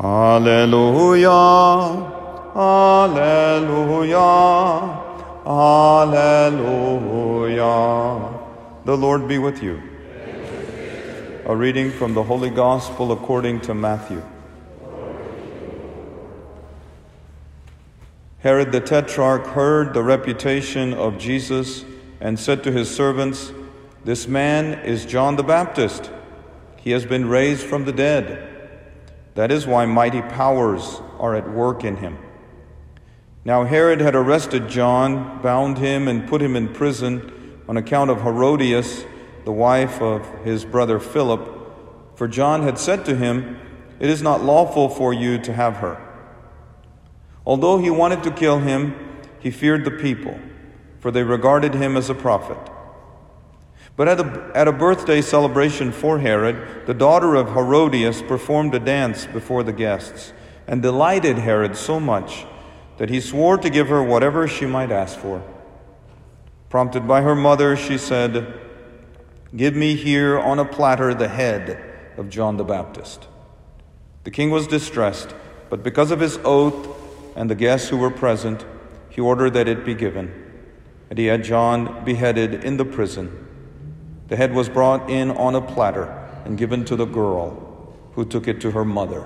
Alleluia, Alleluia, Alleluia. The Lord be with you. A reading from the Holy Gospel according to Matthew. Herod the Tetrarch heard the reputation of Jesus and said to his servants, This man is John the Baptist. He has been raised from the dead. That is why mighty powers are at work in him. Now Herod had arrested John, bound him, and put him in prison on account of Herodias, the wife of his brother Philip, for John had said to him, It is not lawful for you to have her. Although he wanted to kill him, he feared the people, for they regarded him as a prophet. But at a, at a birthday celebration for Herod, the daughter of Herodias performed a dance before the guests and delighted Herod so much that he swore to give her whatever she might ask for. Prompted by her mother, she said, Give me here on a platter the head of John the Baptist. The king was distressed, but because of his oath and the guests who were present, he ordered that it be given. And he had John beheaded in the prison. The head was brought in on a platter and given to the girl, who took it to her mother.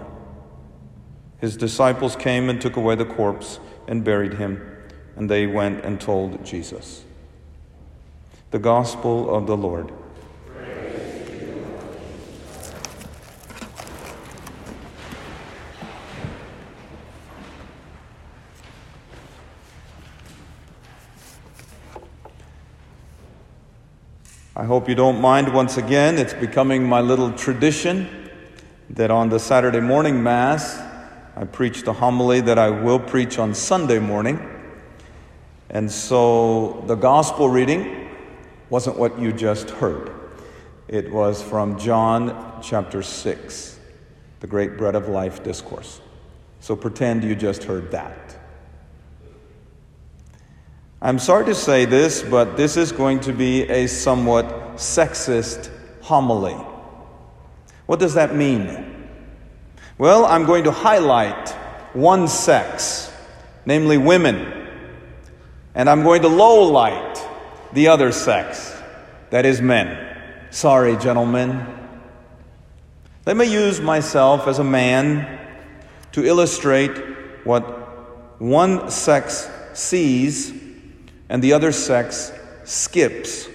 His disciples came and took away the corpse and buried him, and they went and told Jesus. The Gospel of the Lord. I hope you don't mind once again. It's becoming my little tradition that on the Saturday morning Mass, I preach the homily that I will preach on Sunday morning. And so the gospel reading wasn't what you just heard, it was from John chapter 6, the great bread of life discourse. So pretend you just heard that. I'm sorry to say this, but this is going to be a somewhat sexist homily. What does that mean? Well, I'm going to highlight one sex, namely women, and I'm going to lowlight the other sex, that is men. Sorry, gentlemen. Let me use myself as a man to illustrate what one sex sees and the other sex skips.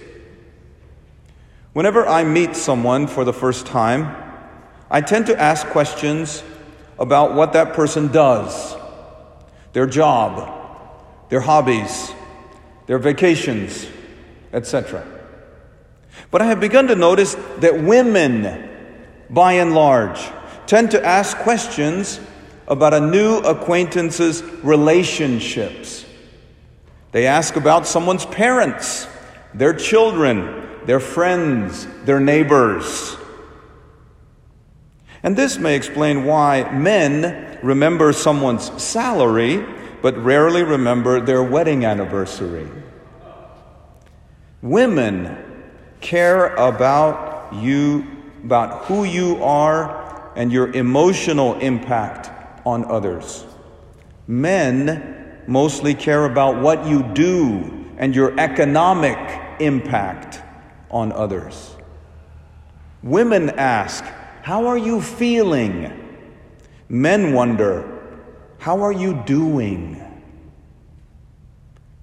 Whenever I meet someone for the first time, I tend to ask questions about what that person does, their job, their hobbies, their vacations, etc. But I have begun to notice that women, by and large, tend to ask questions about a new acquaintance's relationships. They ask about someone's parents, their children, their friends, their neighbors. And this may explain why men remember someone's salary, but rarely remember their wedding anniversary. Women care about you, about who you are, and your emotional impact on others. Men mostly care about what you do and your economic impact on others. Women ask, How are you feeling? Men wonder, How are you doing?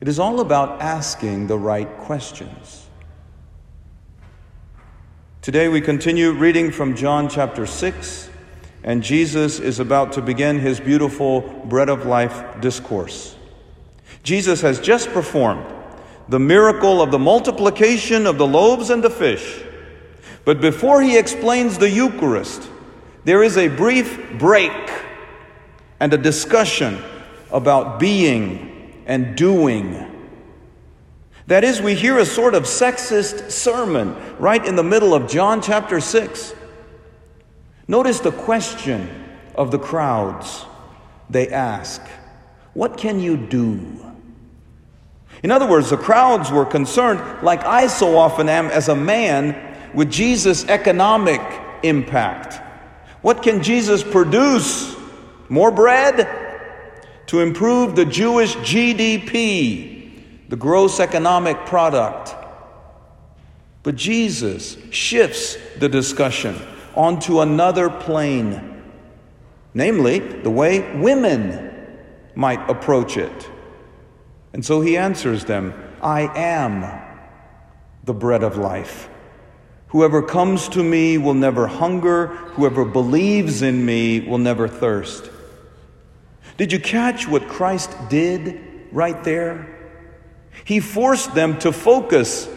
It is all about asking the right questions. Today we continue reading from John chapter 6, and Jesus is about to begin his beautiful bread of life discourse. Jesus has just performed the miracle of the multiplication of the loaves and the fish. But before he explains the Eucharist, there is a brief break and a discussion about being and doing. That is, we hear a sort of sexist sermon right in the middle of John chapter 6. Notice the question of the crowds. They ask, What can you do? In other words, the crowds were concerned, like I so often am as a man, with Jesus' economic impact. What can Jesus produce More bread to improve the Jewish GDP, the gross economic product. But Jesus shifts the discussion onto another plane, namely the way women might approach it. And so he answers them I am the bread of life. Whoever comes to me will never hunger, whoever believes in me will never thirst. Did you catch what Christ did right there? He forced them to focus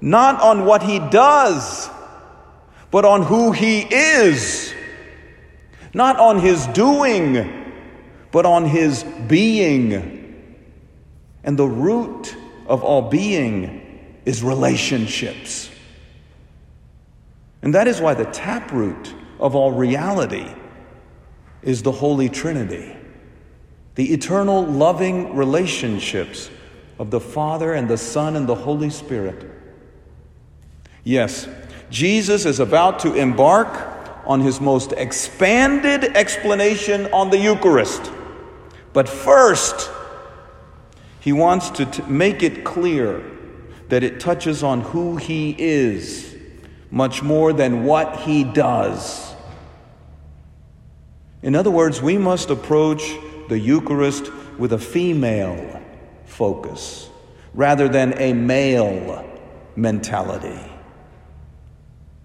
not on what he does, but on who he is. Not on his doing, but on his being. And the root of all being is relationships. And that is why the taproot of all reality is the Holy Trinity the eternal loving relationships of the Father and the Son and the Holy Spirit. Yes, Jesus is about to embark on his most expanded explanation on the Eucharist. But first, he wants to t- make it clear that it touches on who he is much more than what he does. In other words, we must approach the Eucharist with a female focus rather than a male mentality.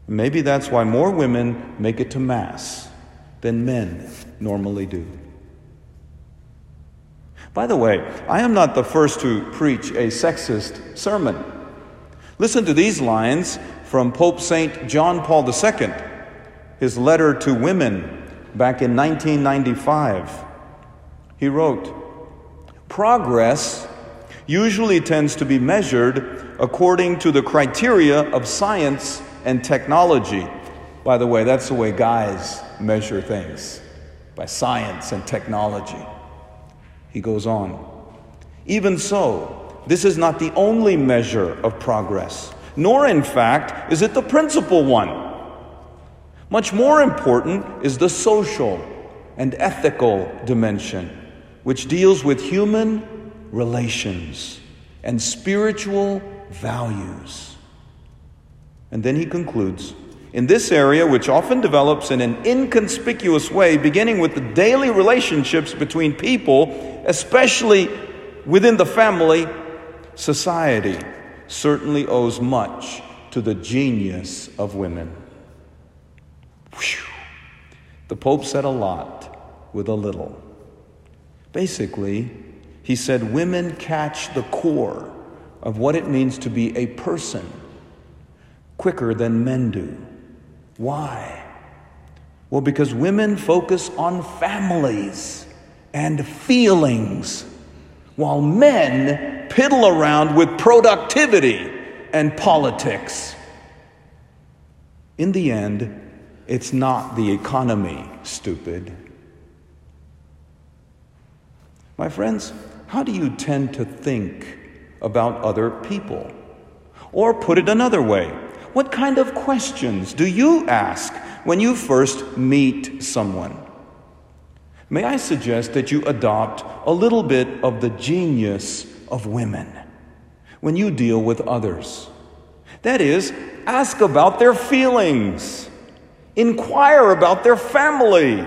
Maybe that's why more women make it to Mass than men normally do. By the way, I am not the first to preach a sexist sermon. Listen to these lines from Pope St. John Paul II, his letter to women back in 1995. He wrote, Progress usually tends to be measured according to the criteria of science and technology. By the way, that's the way guys measure things by science and technology. He goes on. Even so, this is not the only measure of progress, nor, in fact, is it the principal one. Much more important is the social and ethical dimension which deals with human relations and spiritual values. And then he concludes in this area, which often develops in an inconspicuous way, beginning with the daily relationships between people, especially within the family, society certainly owes much to the genius of women. Whew. The Pope said a lot with a little. Basically, he said women catch the core of what it means to be a person quicker than men do. Why? Well, because women focus on families and feelings, while men piddle around with productivity and politics. In the end, it's not the economy, stupid. My friends, how do you tend to think about other people? Or put it another way, what kind of questions do you ask when you first meet someone? May I suggest that you adopt a little bit of the genius of women when you deal with others? That is, ask about their feelings, inquire about their family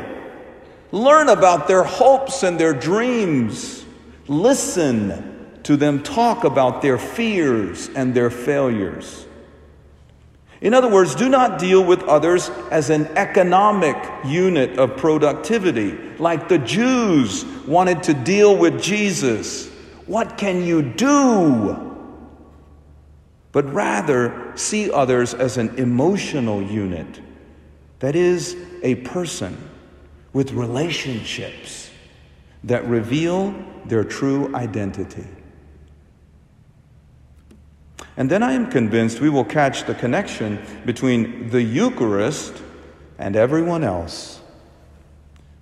Learn about their hopes and their dreams. Listen to them talk about their fears and their failures. In other words, do not deal with others as an economic unit of productivity, like the Jews wanted to deal with Jesus. What can you do? But rather, see others as an emotional unit, that is, a person with relationships that reveal their true identity. And then I am convinced we will catch the connection between the Eucharist and everyone else.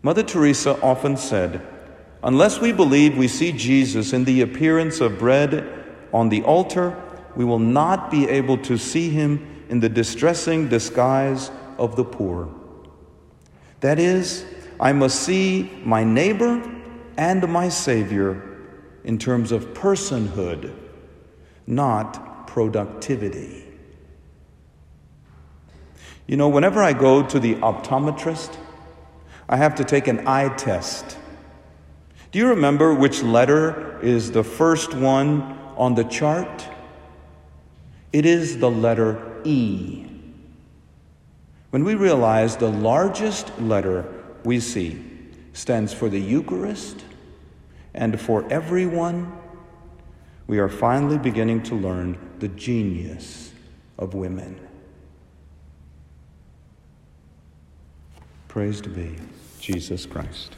Mother Teresa often said, Unless we believe we see Jesus in the appearance of bread on the altar, we will not be able to see him in the distressing disguise of the poor. That is, I must see my neighbor and my Savior in terms of personhood, not productivity. You know, whenever I go to the optometrist, I have to take an eye test. Do you remember which letter is the first one on the chart? It is the letter E. When we realize the largest letter we see stands for the Eucharist and for everyone, we are finally beginning to learn the genius of women. Praise to be Jesus Christ.